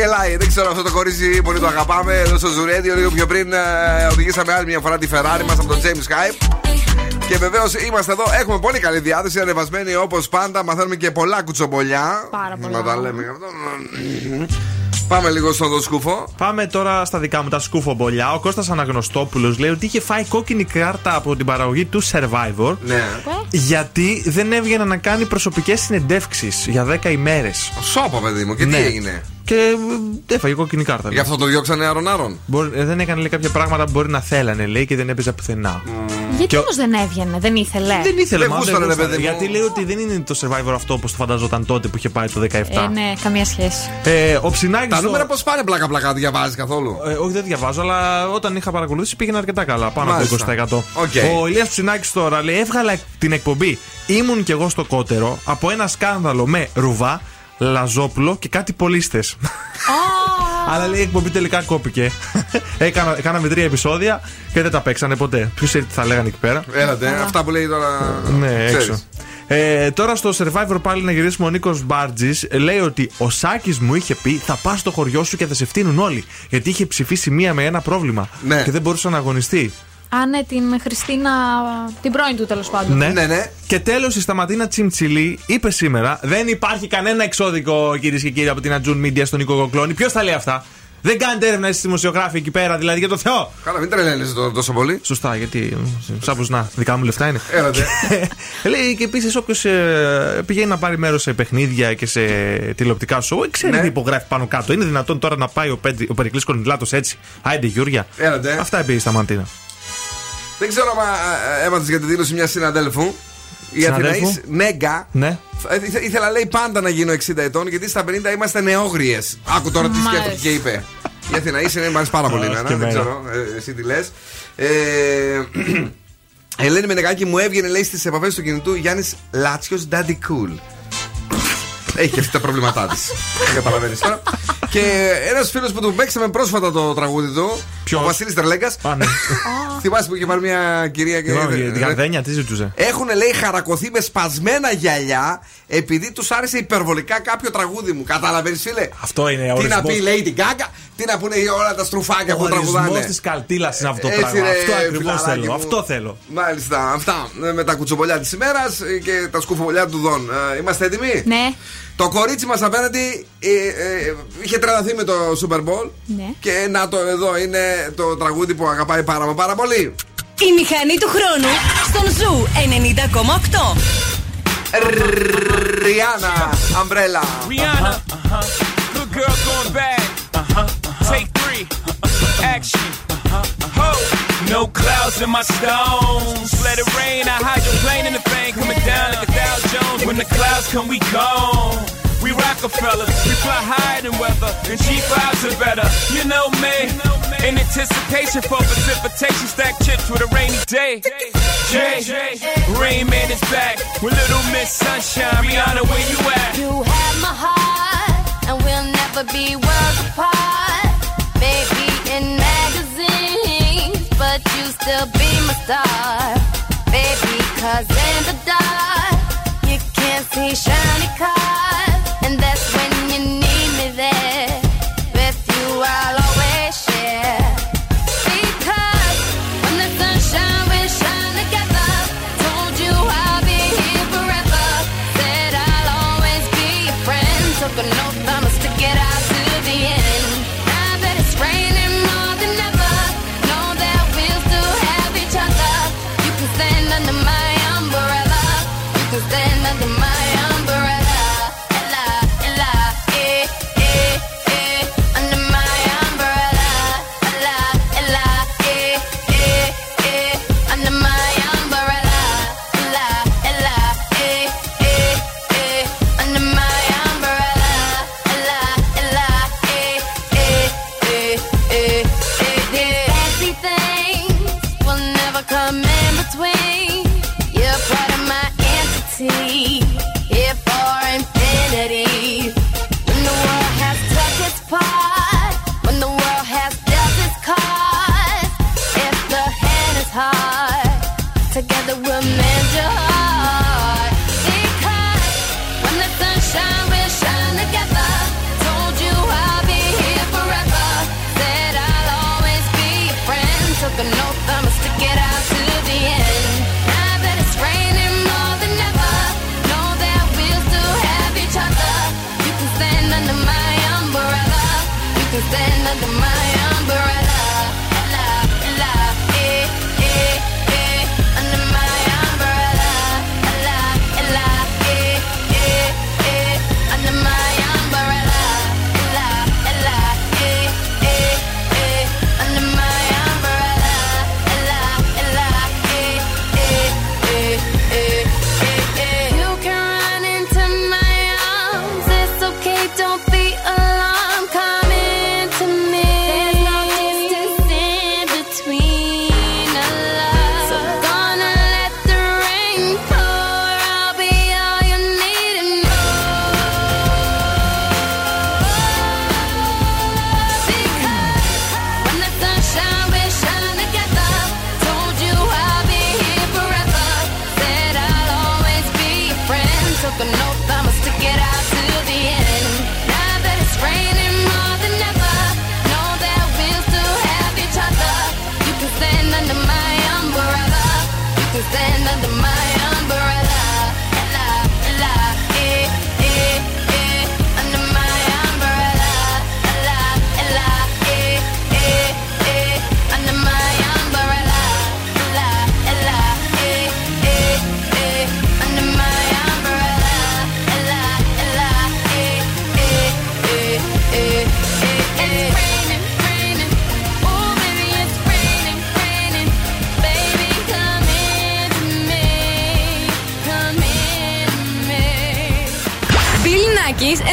Γελάει. Δεν ξέρω αυτό το κορίτσι πολύ το αγαπάμε. Εδώ στο Ζουρέντιο, λίγο πιο πριν, ε, οδηγήσαμε άλλη μια φορά τη Ferrari μας από τον James Hype. Και βεβαίως είμαστε εδώ, έχουμε πολύ καλή διάθεση, ανεβασμένοι όπως πάντα. Μαθαίνουμε και πολλά κουτσομπολιά. Πάρα πολλά. Να τα λέμε αυτό. Πάμε λίγο στον δοσκούφο. Πάμε τώρα στα δικά μου τα σκούφομπολιά. Ο Κώστας Αναγνωστόπουλος λέει ότι είχε φάει κόκκινη κάρτα από την παραγωγή του Survivor. Ναι. Γιατί δεν έβγαινε να κάνει προσωπικές συνεντεύξεις για 10 ημέρες. Σώπα, παιδί μου, και τι Ναι. έγινε; Και ε, έφαγε κόκκινη κάρτα. Γι' αυτό το διώξανε άρον-άρον. Μπορεί- ε, δεν έκανε λέει, κάποια πράγματα που μπορεί να θέλανε λέει και δεν έπαιζε πουθενά. Γιατί Και ο- όμως δεν έβγαινε, δεν ήθελε; Δεν ήθελε, Δεν μα, γούσταρε, δεν ρε, γούσταρε. παιδί μου. Γιατί λέει ότι δεν είναι το Survivor αυτό όπως το φανταζόταν τότε που είχε πάει το 17. Ε, ναι, καμία σχέση. Ε, ο Ψινάκης Τα το- νούμερα πώς πάνε πλάκα-πλάκα, διαβάζεις καθόλου; Ε, όχι, δεν διαβάζω, αλλά όταν είχα παρακολουθήσει πήγαινε αρκετά καλά. Πάνω Μάλιστα. από 20%. Οκ. Ο Ηλίας Ψινάκης τώρα λέει: Έβγαλα την εκπομπή. Ήμουν κι εγώ στο κότερο από ένα σκάνδαλο με Ρουβά, λαζόπουλο και κάτι πολίστες. Αλλά λέει η εκπομπή τελικά κόπηκε. Έκανα, κάναμε τρία επεισόδια και δεν τα παίξανε ποτέ. Ποιος ξέρει τι θα λέγανε εκεί πέρα. Έλατε, αυτά που λέει τώρα. Ναι, ξέρεις. έξω. Ε, τώρα στο Survivor πάλι να γυρίσουμε ο Νίκος Μπάρτζης λέει ότι ο Σάκης μου είχε πει θα πας στο χωριό σου και θα σε φτύνουν όλοι. Γιατί είχε ψηφίσει μία με ένα πρόβλημα Ναι. και δεν μπορούσε να αγωνιστεί. Α, ναι, την Χριστίνα. την πρώην του τέλος πάντων. Ναι. ναι. Και τέλος η Σταματίνα Τσιμτσιλή είπε σήμερα: Δεν υπάρχει κανένα εξώδικο κυρίες και κύριοι από την Ατζούν Media στον Νίκο Κοκλώνη. Ποιος τα λέει αυτά; Δεν κάνετε έρευνα εσεί δημοσιογράφοι εκεί πέρα, δηλαδή για το Θεό. Καλά, μην τρελαίνεσαι τώρα τόσο πολύ. Σωστά, γιατί. Σάπω να, δικά μου λεφτά είναι. Έλατε. Λέει και επίσης όποιος πηγαίνει να πάρει μέρος σε παιχνίδια και σε τηλεοπτικά σου, ξέρει Ναι. τι υπογράφει πάνω κάτω. Είναι δυνατόν τώρα να πάει ο, Πέντε- ο Περικλής Κονιλάτο έτσι. Άιντε Γιούρια. Έλατε. Αυτά είπε η Σταμαντίνα. Δεν ξέρω αν έμαθες για τη δήλωση μιας συναδέλφου. Η Συναδέλφου; Αθηναή Νέγκα. Ναι. Ε, ήθε- Ήθελα λέει πάντα να γίνω 60 ετών γιατί στα 50 είμαστε νεόγριες. Άκου τώρα τι Μάλιστα. σκέφτηκε και είπε. Η Αθηναή είναι, μου αρέσει πάρα πολύ Αχ, εμένα. και Δεν εμένα. ξέρω, ε, εσύ τι λες. Ε, Ελένη Μενεγάκη μου έβγαινε λέει στις επαφές του κινητού Γιάννης Λάτσιος Daddy Cool. Έχει και αυτά τα προβλήματά της. Καταλαβαίνεις τώρα. Και ένας φίλος που του παίξαμε πρόσφατα το τραγούδι του, Ποιος; ο Βασίλης Τερλέγκας. Α, ναι. Θυμάσαι που είχε πάρει μια κυρία και. Θυμάμαι, για Την καρδένια, τι ζητούσε; Έχουν λέει χαρακωθεί με σπασμένα γυαλιά επειδή τους άρεσε υπερβολικά κάποιο τραγούδι μου. Καταλαβαίνεις, φίλε; Αυτό είναι Τι ορισμός. να πει, λέει την κάκα, τι να πούνε όλα τα στρουφάκια που Ο ορισμός τραγουδάνε; της καλτήλας είναι αυτό το Έτσι, πράγμα. ρε, Αυτό ακριβώς φιλαράκι θέλω. μου. Αυτό θέλω. Μάλιστα, αυτά ε, με τα κουτσομπολιά της ημέρας και τα σκουφοβολιά του Δον. Ε, Είμαστε έτοιμοι; Ναι, Το κορίτσι μας απέναντι ε, ε, είχε τρελαθεί με το Super Bowl. ναι. Και να το εδώ είναι το τραγούδι που αγαπάει πάρα μα πάρα πολύ. Η μηχανή του χρόνου στον Ζου 90,8. Ριάννα, Umbrella. Rihanna, uh-huh. good girl going bad. Uh-huh. Take three, uh-huh. action. Uh-huh. Ho, no clouds in my stones. Let it rain, I hydroplane in the thing coming down like a Dow Jones. When the clouds come, we gone. We Rockefellers, we fly higher than weather, and G5s are better. You know me, in anticipation for precipitation, stack chips with a rainy day. Jay, Rain Man is back with Little Miss Sunshine. Rihanna, where you at? You have my heart, and we'll never be worlds apart. Maybe in still be my star, baby. Cause in the dark, you can't see shiny cars, and that's when.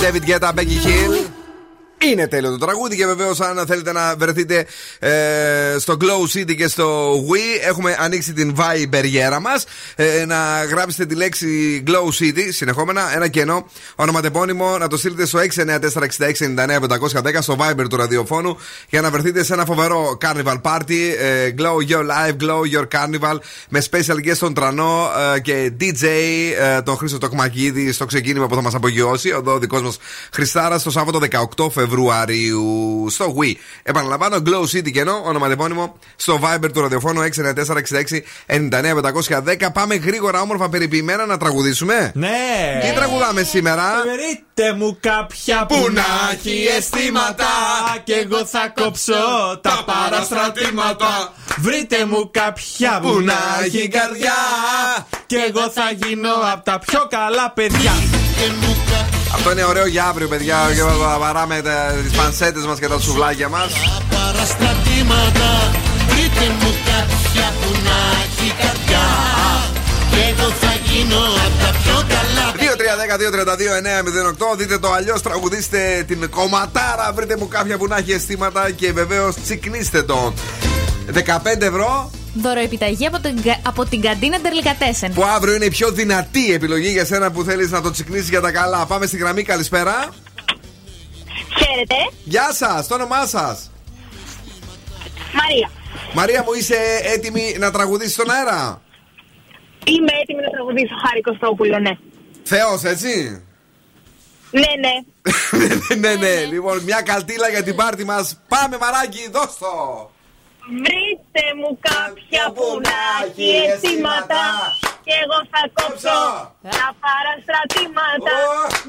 David Guetta, Becky Hill. Είναι τέλειο το τραγούδι και βεβαίως αν θέλετε να βρεθείτε ε, στο Glow City και στο Wii έχουμε ανοίξει την Viber μας. Ε, να γράψετε τη λέξη Glow City συνεχόμενα, ένα κενό ονοματεπώνυμο να το στείλετε στο 694-6699-510 στο Viber του ραδιοφώνου για να βρεθείτε σε ένα φοβερό Carnival Party. Ε, glow Your Life, Glow Your Carnival με special guest τον Τρανό ε, και DJ ε, τον Χρήστο Τοκμακίδη στο ξεκίνημα που θα μας απογειώσει. Εδώ ο δικός μας Χριστάρας το Σάββατο 18 Φεβρουαρίου στο Wii. Επαναλαμβάνω, Glow City κενό, ονοματεπώνυμο στο Viber του ραδιοφώνου 694-6699-510. Πάμε γρήγορα, όμορφα, περιποιημένα να τραγουδήσουμε. Ναι! Τι τραγουδάμε σήμερα; Βρείτε μου κάποια που να έχει αισθήματα και εγώ θα κόψω τα παραστρατήματα. Βρείτε μου κάποια που να έχει καρδιά και εγώ θα γίνω από τα πιο καλά παιδιά. Αυτό είναι ωραίο για αύριο, παιδιά. Και θα παράμε τις πανσέτες μας και τα σουβλάκια μας. Παραστρατήματα Βρείτε μου κάποια που να έχει γίνω απ' τα πιο καλά 2-3-10-2-32-9-08 Δείτε το αλλιώς, τραγουδίστε την κομματάρα. Βρείτε μου κάποια που να έχει αισθήματα και βεβαίως τσικνίστε το. 15 ευρώ Δωροεπιταγή από την, κα- από την καντίνα Ντερλικατέσεν. που αύριο είναι η πιο δυνατή επιλογή για σένα που θέλεις να το τσικνίσεις για τα καλά. Πάμε στη γραμμή, καλησπέρα. Χαίρετε. Γεια σας, το όνομά σας. Μαρία. Μαρία μου, είσαι έτοιμη να τραγουδήσεις στον αέρα; Είμαι έτοιμη να τραγουδήσω Χάρη Κωστόπουλο, ναι. Θεός, έτσι; Ναι, ναι. ναι, ναι. Λοιπόν, μια καλτήλα για την πάρτι μας. Πάμε, μαράκι, δώσ' το. Βρείτε μου κάποια που να έχει αισθήματα και εγώ θα κόψω τα παραστρατήματα.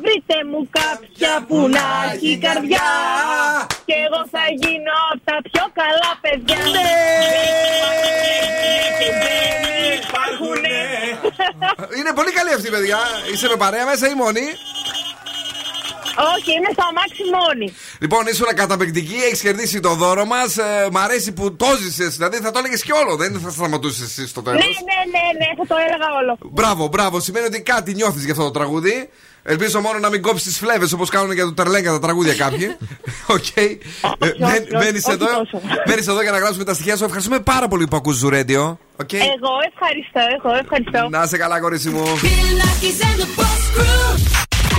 Βρείτε μου κάποια που να έχει καρδιά και εγώ θα γίνω απ' τα πιο καλά παιδιά. Και δεν υπάρχουνε. Είναι πολύ καλή αυτή, παιδιά. Είσαι με παρέα μέσα ή μόνη. Όχι, είμαι στο αμάξι μόνη. Λοιπόν, ήσουν καταπληκτική, έχεις κερδίσει το δώρο μας. Ε, μ' αρέσει που το ζησες, δηλαδή θα το έλεγες και όλο, δεν θα σταματούσες εσύ στο τέλος. Ναι, ναι, ναι, ναι, θα το έλεγα όλο. Μπράβο, μπράβο. Σημαίνει ότι κάτι νιώθεις για αυτό το τραγούδι. Ελπίζω μόνο να μην κόψεις τις φλέβες όπως κάνουν για το Τερλέγκα τα τραγούδια κάποιοι. Οκ. Μένεις όχι εδώ, τόσο. μένεις εδώ για να γράψουμε τα στοιχεία σου. Ευχαριστούμε πάρα πολύ που ακούς Zoo Radio. Οκ. Εγώ ευχαριστώ, εγώ ευχαριστώ. Να σε καλά, κορίτσι μου.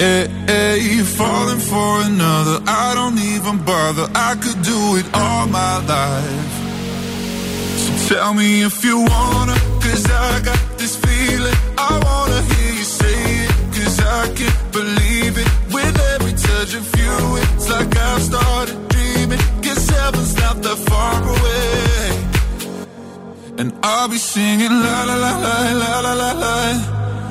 Eh, eh, hey, hey, falling for another, I don't even bother. I could do it all my life. So tell me if you wanna, cause I got this feeling. I wanna hear you say it, cause I can't believe it. With every touch of you, it's like I've started dreaming. Guess heaven's not that far away. And I'll be singing la la la la la la la la.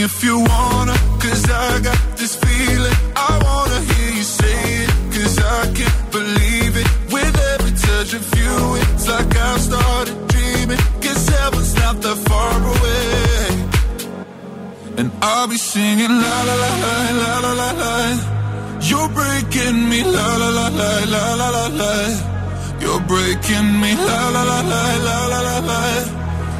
if you wanna, cause I got this feeling. I wanna hear you say it, cause I can't believe it. With every touch of you, it's like I've started dreaming. Heaven's not that far away. And I'll be singing la la la la la la la la. You're breaking me la la la la la la la la. You're breaking me la la la la la la la la.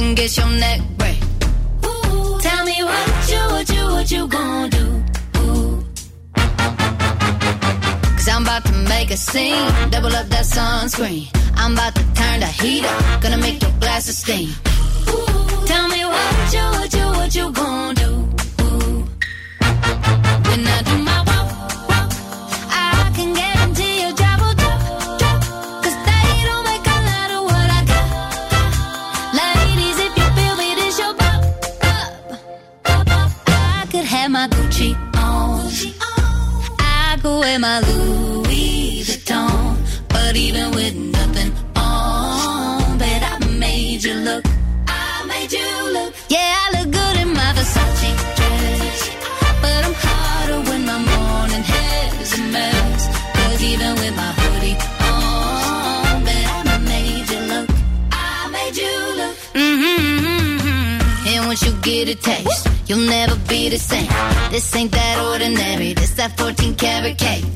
In case your neck break. Ooh, tell me what you, what you, what you gonna do? Cause I'm about to make a scene. Double up that sunscreen. I'm about to turn the heat up. Gonna make your glasses steam. Ooh, tell me what you, what you, what you gonna do? You'll never be the same. This ain't that ordinary. This that 14 karat cake.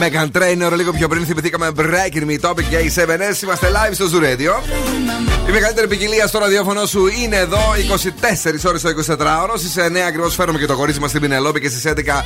Megan Trainer, λίγο πιο πριν θυμηθήκαμε Breaking Me Topic και οι 7S. Είμαστε live στο Zoo Radio. Η μεγαλύτερη ποικιλία στο ραδιόφωνο σου είναι εδώ 24 ώρες το 24ωρο. Στις 9 ακριβώς φέρουμε και το κορίτσι μας στην Πινελόπη και στις 11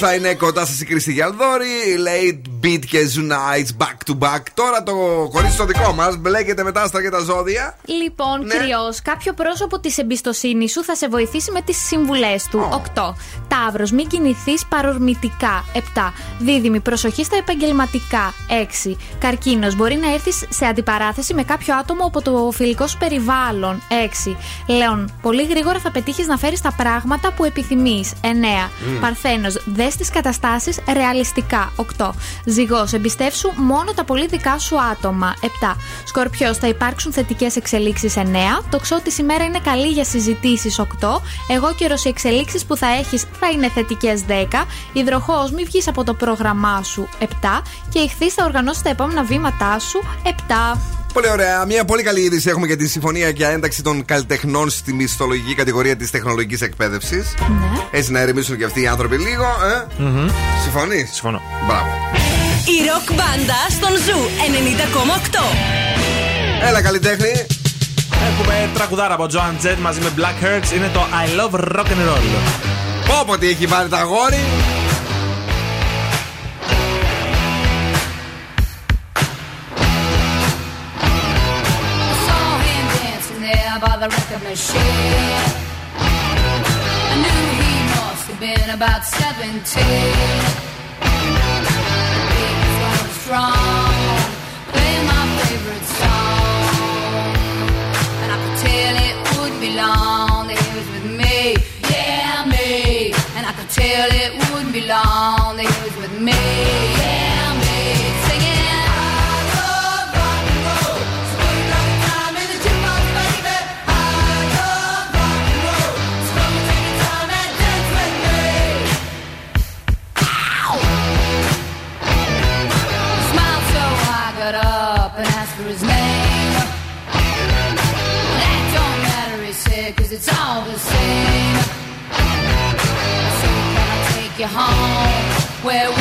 θα είναι κοντά σας η Κρίστη Γιαλδόρη. Late Beat και Zoo Nights back to back. Τώρα το κορίτσι το δικό μας μπλέκεται με τα άστρα και τα ζώδια. Λοιπόν, ναι. κρυό, κάποιο πρόσωπο της εμπιστοσύνης σου θα σε βοηθήσει με τις συμβουλές του. 8. Ταύρος, μην κινηθείς παρορμητικά. 7. Δίδυμη, προσοχή στα επαγγελματικά. 6. Καρκίνος, μπορεί να έρθεις σε αντιπαράθεση με κάποιο άτομο από το φιλικό σου περιβάλλον. 6. Λέων, πολύ γρήγορα θα πετύχεις να φέρεις τα πράγματα που επιθυμείς. 9. Μμ. Παρθένος, δε τις καταστάσεις ρεαλιστικά. 8. Ζυγός, εμπιστεύσου μόνο τα πολύ δικά σου άτομα. 7. Σκορπιός, θα υπάρξουν θετικές εξελίξεις. 9. Τοξότη, ημέρα είναι καλή για συζητήσεις. 8. Αιγόκερω, οι εξελίξεις που θα έχεις θα είναι θετικές. 10. Υδροχόε, μην βγεις από το πρόγραμμά σου. 7. Και Ιχθύ, θα οργανώσει τα επόμενα βήματά σου. 7. Πολύ ωραία. Μια πολύ καλή είδηση έχουμε για τη συμφωνία για ένταξη των καλλιτεχνών στη μισθολογική κατηγορία της τεχνολογικής εκπαίδευσης. Ναι. Έτσι να ηρεμήσουν και αυτοί οι άνθρωποι λίγο, ε. Συμφωνείς; Συμφωνώ. Μπράβο. Η ροκ μπάντα στον Zoo 90,8. Έλα, καλλιτέχνη. Έχουμε τραγουδάρα από Joan Jett μαζί με Black Hertz. Είναι το I Love Rock and Roll. Πω πω τι έχει βάλει τα αγόρι. There by the record machine. I knew he must have been about 17. He was strong, playing my favorite song. And I could tell it wouldn't be long where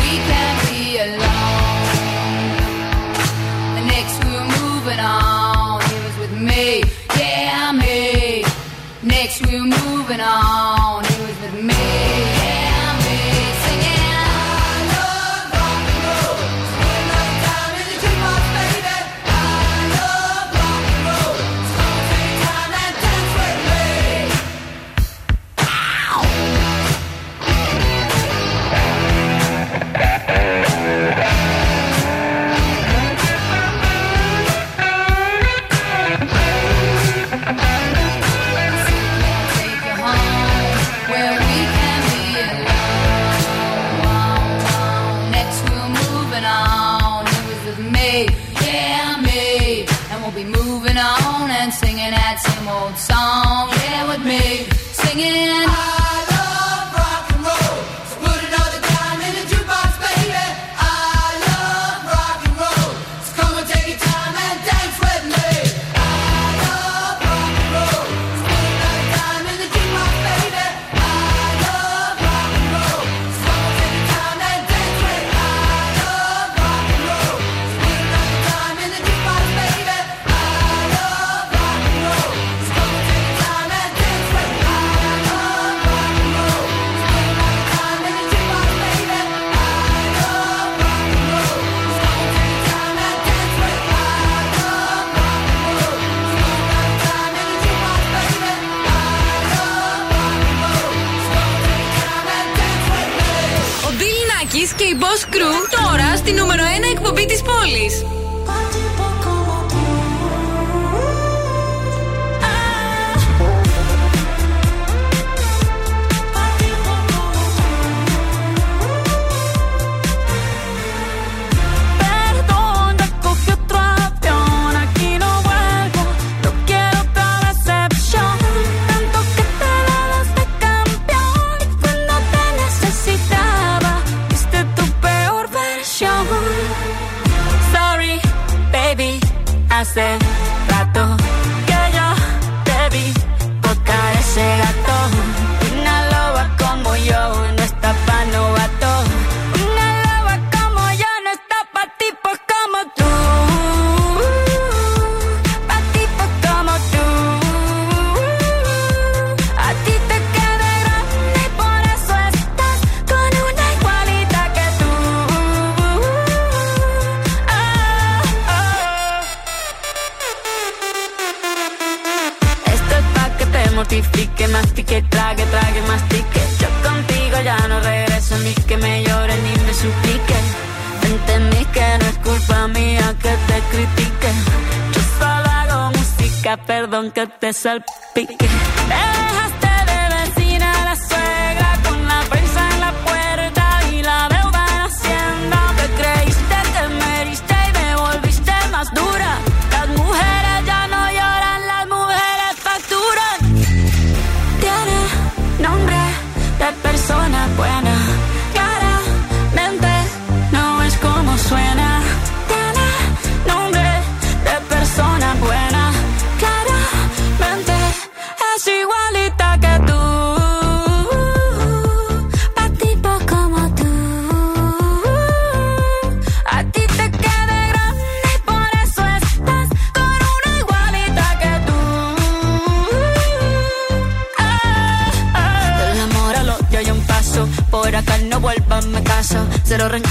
yourself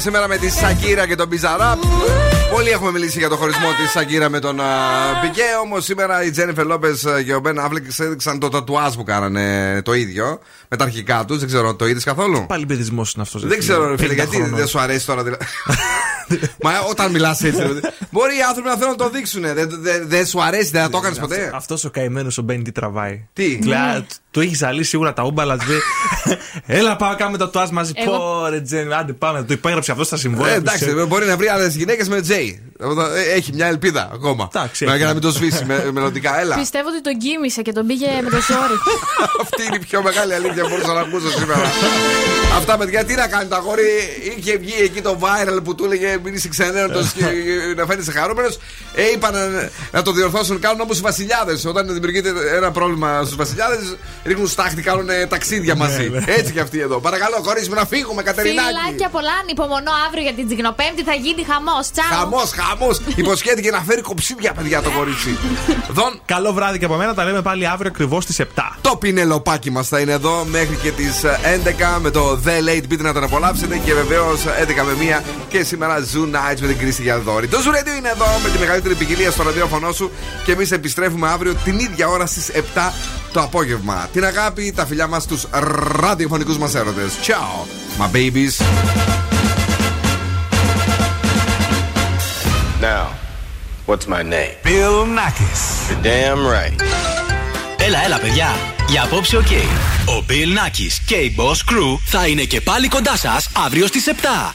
σήμερα με τη Σακύρα και τον Πιζαρά. Πολλοί έχουμε μιλήσει για το χωρισμό της Σακύρα με τον Πικέ. Όμως σήμερα η Τζένιφε Λόπες και ο Μπεν Αφλεκ έδειξαν το τατουάζ που κάνανε το ίδιο με τα αρχικά τους. Δεν ξέρω, το είδες καθόλου; Πάλι παιδισμός είναι αυτός. Δεν ξέρω, φίλε, γιατί δεν σου αρέσει τώρα. Μα όταν μιλάς έτσι. δηλαδή. Μπορεί οι άνθρωποι να θέλουν να το δείξουν. Δεν δεν- δεν σου αρέσει, δεν θα το έκανες ποτέ. Αυτός ο καημένος ο Μπένι τι τραβάει; Τι; Κλα- Του έχει ζαλίσει σίγουρα τα ούμπαλα. του λέει, Έλα, πάμε να κάνουμε το τουάζ μαζί. Εγώ- Πω, ρε Τζένι, άντε πάμε. Το υπέγραψε αυτό στα συμβόλαια. Ε, του, εντάξει, σε- μπορεί να βρει άλλες γυναίκες με Τζέι. Έχει μια ελπίδα ακόμα. Εντάξει, Για έχει. να μην το σβήσει με- μελλοντικά. Έλα. Πιστεύω ότι τον κοίμησε και τον πήγε με το ζόρι. Αυτή είναι η πιο μεγάλη αλήθεια που μπορούσα να ακούσω σήμερα. Αυτά παιδιά, τι να κάνει το αγόρι. Είχε βγει εκεί το viral που του έλεγε Μην είσαι ξενέρωτος και να φαίνεσαι χαρούμενος. Ε, είπαν να, να το διορθώσουν. Κάνουν όπω οι βασιλιάδες. Όταν δημιουργείται ένα πρόβλημα στους βασιλιάδες, ρίχνουν στάχτη, κάνουν ε, ταξίδια μαζί. Έτσι και αυτοί εδώ. Παρακαλώ, κορίτσι μου, να φύγουμε, Κατερινάκη. Φιλάκια πολλά, ανυπομονώ αύριο για την Τζιγνοπέμπτη. Θα γίνει χαμός. Τσάου. Χαμός, χαμός. Υποσχέθηκε να φέρει κοψίδια, παιδιά, το κορίτσι. Δον, Καλό βράδυ και από μένα. Τα λέμε πάλι αύριο ακριβώς στις 7. Το πινελοπάκι μας θα είναι εδώ μέχρι και τις 11 με το The Late Beat να τον απολαύσετε και βεβαίως 11 με 1 και σήμερα Zoo Nights με την Κρίστη Γιαδόρη. Το Zoo Radio είναι εδώ με τη μεγαλύτερη ποικιλία στο ραδιόφωνο σου και εμείς επιστρέφουμε αύριο την ίδια ώρα στις 7 το απόγευμα. Την αγάπη, τα φιλιά μας στους ραδιοφωνικούς μας έρωτες. Ciao, my babies. Now, what's my name? Bill Nackis. You're damn right. Έλα, έλα, παιδιά. Για απόψε, οκ. Ο Bill Nackis και η Boss Crew θα είναι και πάλι κοντά σας αύριο στις 7.